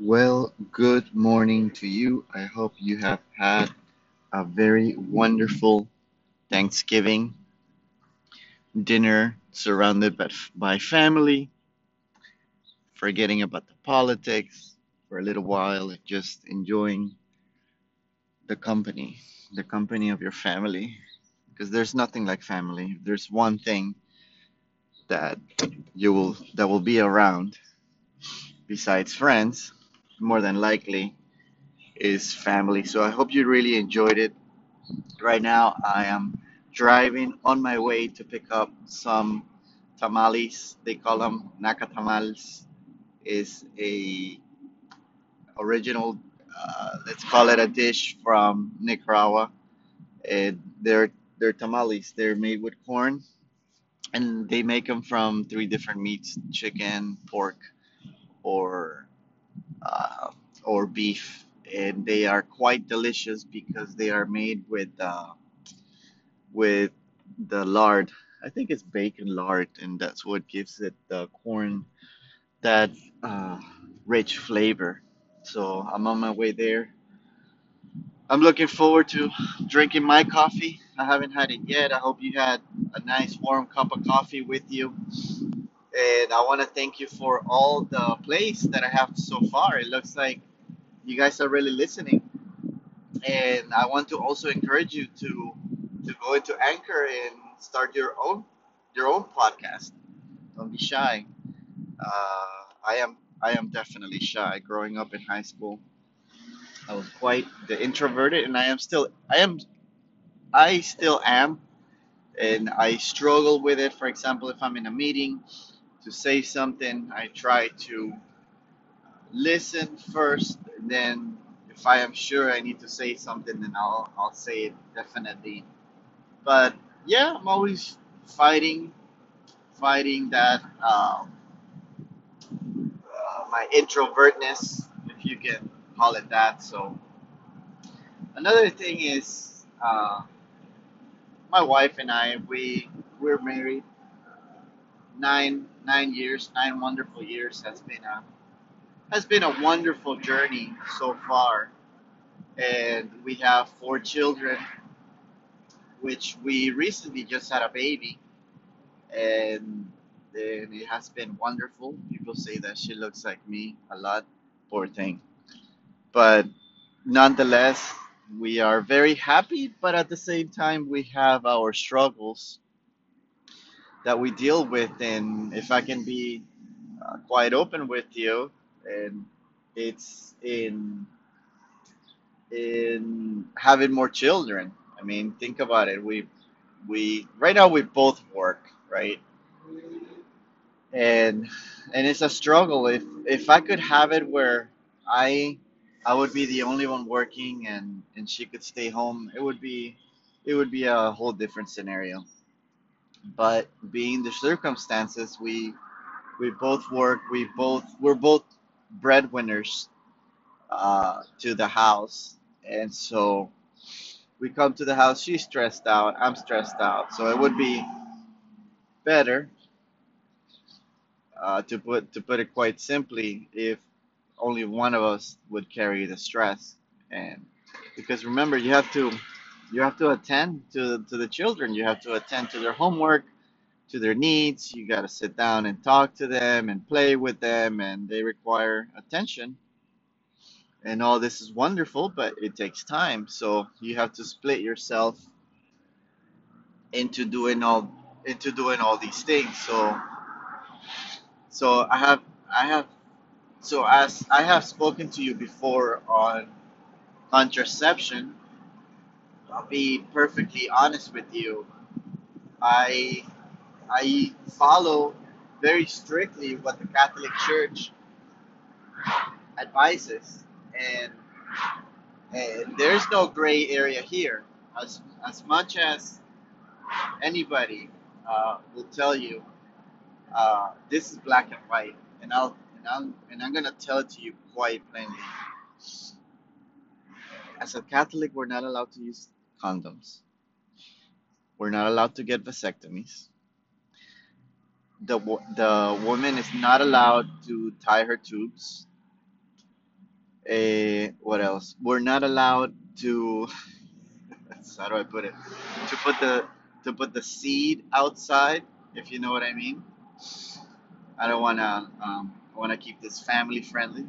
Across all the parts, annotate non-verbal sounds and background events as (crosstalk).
Well, good morning to you. I hope you have had a very wonderful Thanksgiving dinner surrounded by, by family, forgetting about the politics for a little while and just enjoying the company, the company of your family. Because there's nothing like family. There's one thing that you will that will be around besides friends, more than likely is family. So I hope you really enjoyed it Right now, I am driving on my way to pick up some tamales. They call them nacatamales. Is a original, uh, let's call it a dish from Nicaragua. And they're they're tamales. They're made with corn, and they make them from three different meats: chicken, pork, or uh, or beef. And they are quite delicious because they are made with uh, with the lard. I think it's bacon lard, and that's what gives it the corn that uh, rich flavor. So I'm on my way there. I'm looking forward to drinking my coffee. I haven't had it yet. I hope you had a nice warm cup of coffee with you. And I want to thank you for all the plays that I have so far. It looks like you guys are really listening. And I want to also encourage you to to go into Anchor and start your own your own podcast. Don't be shy. Uh, I am I am definitely shy. Growing up in high school, I was quite the introverted, and I am still I am I still am, and I struggle with it. For example, if I'm in a meeting to say something, I try to listen first, and then if I am sure I need to say something, then I'll I'll say it definitely. But yeah, I'm always fighting fighting that um, uh, my introvertness, if you can call it that. So another thing is uh, my wife and I we we're married nine nine years, nine wonderful years has been a has been a wonderful journey so far, and we have four children, which we recently just had a baby, and and it has been wonderful. People say that she looks like me a lot, poor thing, but nonetheless, we are very happy. But at the same time, we have our struggles that we deal with, and if I can be uh, quite open with you, and it's in in having more children. I mean, think about it. We we right now we both work, right? And and it's a struggle. If if I could have it where I I would be the only one working and and she could stay home, it would be it would be a whole different scenario. But being the circumstances, we we both work. We both we're both breadwinners uh, to the house, and so we come to the house. She's stressed out. I'm stressed out. So it would be better uh, to put to put it quite simply if only one of us would carry the stress, and because remember you have to you have to attend to to the children. You have to attend to their homework to their needs. You got to sit down and talk to them and play with them, and they require attention. And all this is wonderful, but it takes time. So you have to split yourself into doing all into doing all these things. So so I have I have so as I have spoken to you before on contraception, I'll be perfectly honest with you. I I follow very strictly what the Catholic Church advises, and and there's no gray area here. As as much as anybody uh, will tell you, uh, this is black and white, and I'll and I'm and I'm gonna tell it to you quite plainly. As a Catholic, we're not allowed to use condoms. We're not allowed to get vasectomies. The the woman is not allowed to tie her tubes. Uh, what else? We're not allowed to. (laughs) How do I put it? To put the to put the seed outside, if you know what I mean. I don't wanna. Um, I wanna keep this family friendly,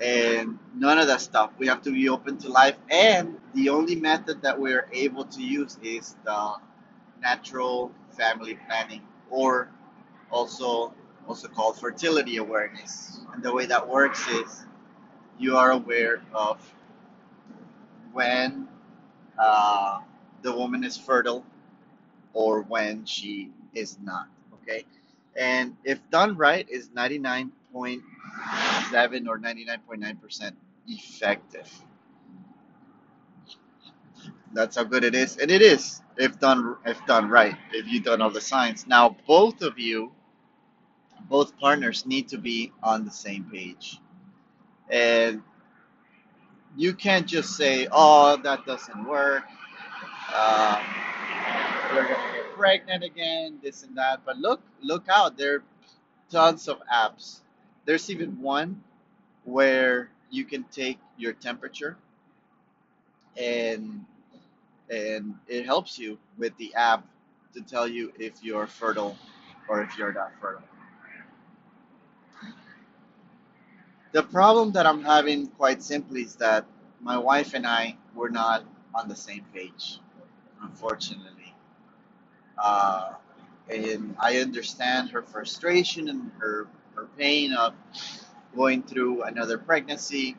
and none of that stuff. We have to be open to life, and the only method that we're able to use is the natural family planning, or also also called fertility awareness. And the way that works is you are aware of when uh, the woman is fertile or when she is not. Okay, and if done right, is 99.7 or 99.9 percent effective. That's how good it is, and it is if done if done right. If you've done all the science. Now both of you, both partners, need to be on the same page, and you can't just say, "Oh, that doesn't work." Uh, you're gonna get pregnant again, this and that. But look, look out! There are tons of apps. There's even one where you can take your temperature and and it helps you with the app to tell you if you're fertile or if you're not fertile. The problem that I'm having, quite simply, is that my wife and I were not on the same page, unfortunately. Uh, and I understand her frustration and her her pain of going through another pregnancy,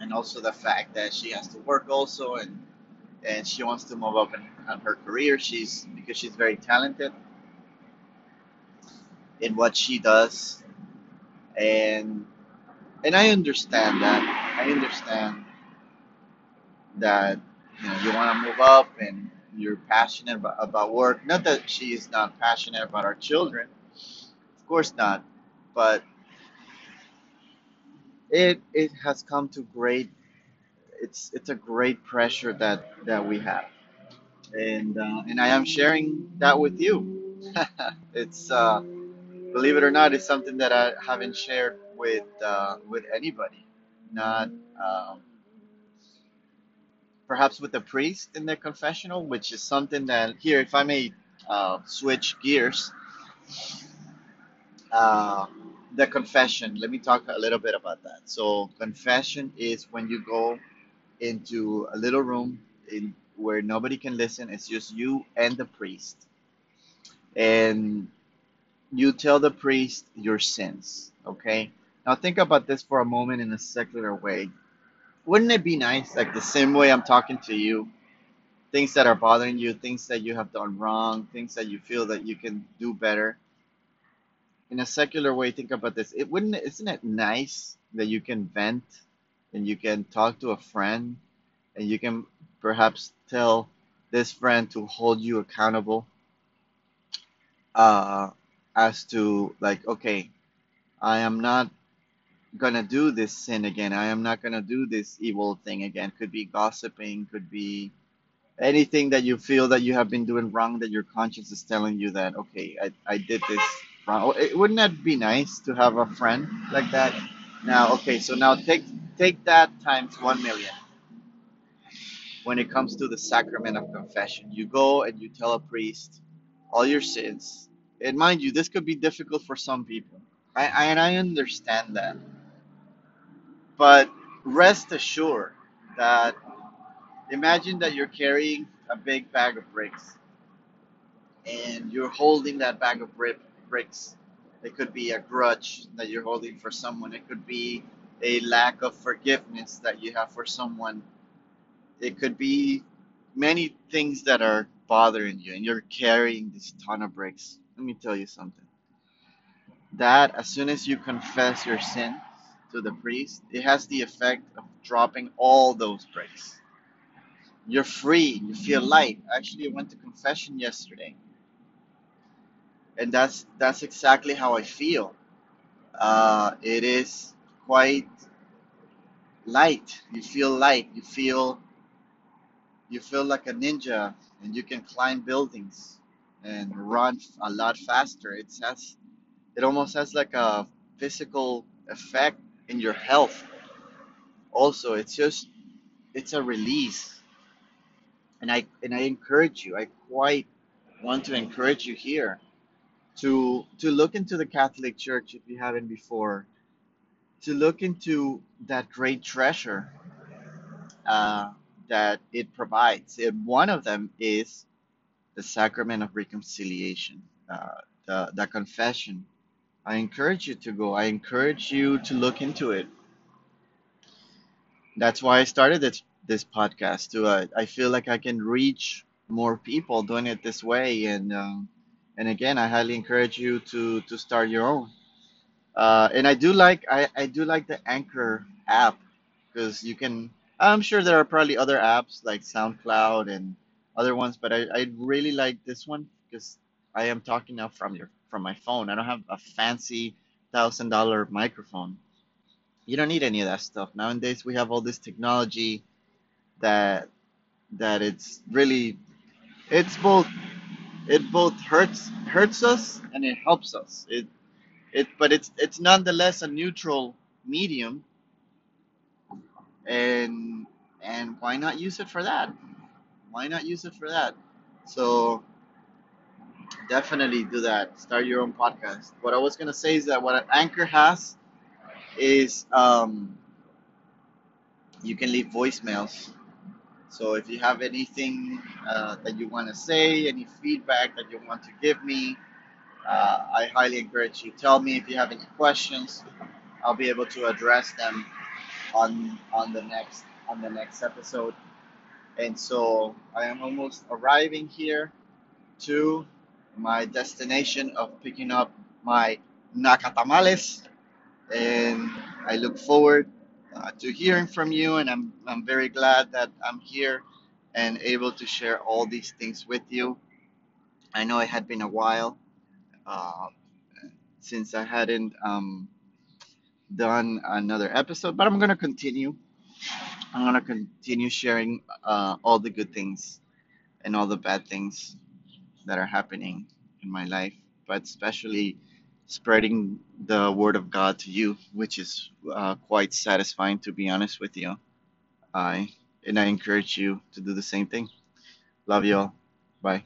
and also the fact that she has to work also, and and she wants to move up in, her career. She's because she's very talented in what she does, and and I understand that. I understand that you know you want to move up and you're passionate about, about work. Not that she is not passionate about our children, of course not, but it it has come to great. It's it's a great pressure that that we have, and uh, and I am sharing that with you. (laughs) it's uh, believe it or not, it's something that I haven't shared with uh, with anybody. Not. Um, perhaps with the priest in the confessional, which is something that here, if I may uh, switch gears, uh, the confession. Let me talk a little bit about that. So, confession is when you go into a little room in where nobody can listen. It's just you and the priest, and you tell the priest your sins. Okay. Now think about this for a moment in a secular way. Wouldn't it be nice, like the same way I'm talking to you, things that are bothering you, things that you have done wrong, things that you feel that you can do better. In a secular way, think about this. It wouldn't isn't it nice that you can vent and you can talk to a friend and you can perhaps tell this friend to hold you accountable uh, as to like, okay, I am not gonna do this sin again. I am not gonna do this evil thing again. Could be gossiping, could be anything that you feel that you have been doing wrong that your conscience is telling you that okay i, I did this it, wouldn't that be nice to have a friend like that? Now okay so now take take that times 1 million. When it comes to the sacrament of confession you go and you tell a priest all your sins. And mind you this could be difficult for some people. I, I and i understand that. But rest assured that imagine that you're carrying a big bag of bricks and you're holding that bag of brick, It could be a grudge that you're holding for someone. It could be a lack of forgiveness that you have for someone. It could be many things that are bothering you, and you're carrying this ton of bricks. Let me tell you something. That as soon as you confess your sins to the priest, it has the effect of dropping all those bricks. You're free. You feel light. Actually, I went to confession yesterday, and that's that's exactly how I feel. Uh, it is quite light. You feel light. You feel you feel like a ninja, and you can climb buildings and run a lot faster. It has it almost has like a physical effect in your health. Also, it's just it's a release, and I and I encourage you. I quite want to encourage you here to to look into the Catholic Church if you haven't before. To look into that great treasure uh, that it provides. And one of them is the sacrament of reconciliation, uh, the the confession. I encourage you to go. I encourage you to look into it That's why I started this this podcast too. Uh, I feel like I can reach more people doing it this way, and um, and again, I highly encourage you to to start your own. Uh, and I do like I, I do like the Anchor app because you can. I'm sure there are probably other apps like SoundCloud and other ones, but I, I really like this one because I am talking now from your from my phone. I don't have a fancy thousand dollar microphone. You don't need any of that stuff nowadays. We have all this technology that that it's really it's both it both hurts hurts us and it helps us. It it but it's it's nonetheless a neutral medium and and why not use it for that? Why not use it for that? So definitely do that. Start your own podcast. What I was gonna say is that what an Anchor has is um, you can leave voicemails. So if you have anything uh, that you want to say, any feedback that you want to give me, uh, I highly encourage you. Tell me if you have any questions. I'll be able to address them on on the next on the next episode. And so I am almost arriving here to my destination of picking up my nacatamales, and I look forward uh, to hearing from you. And I'm I'm very glad that I'm here and able to share all these things with you. I know it had been a while uh, since I hadn't um, done another episode, but I'm gonna continue. I'm gonna continue sharing uh, all the good things and all the bad things that are happening in my life, but especially spreading the word of God to you, which is uh, quite satisfying to be honest with you. I and I encourage you to do the same thing. Love you all. Bye.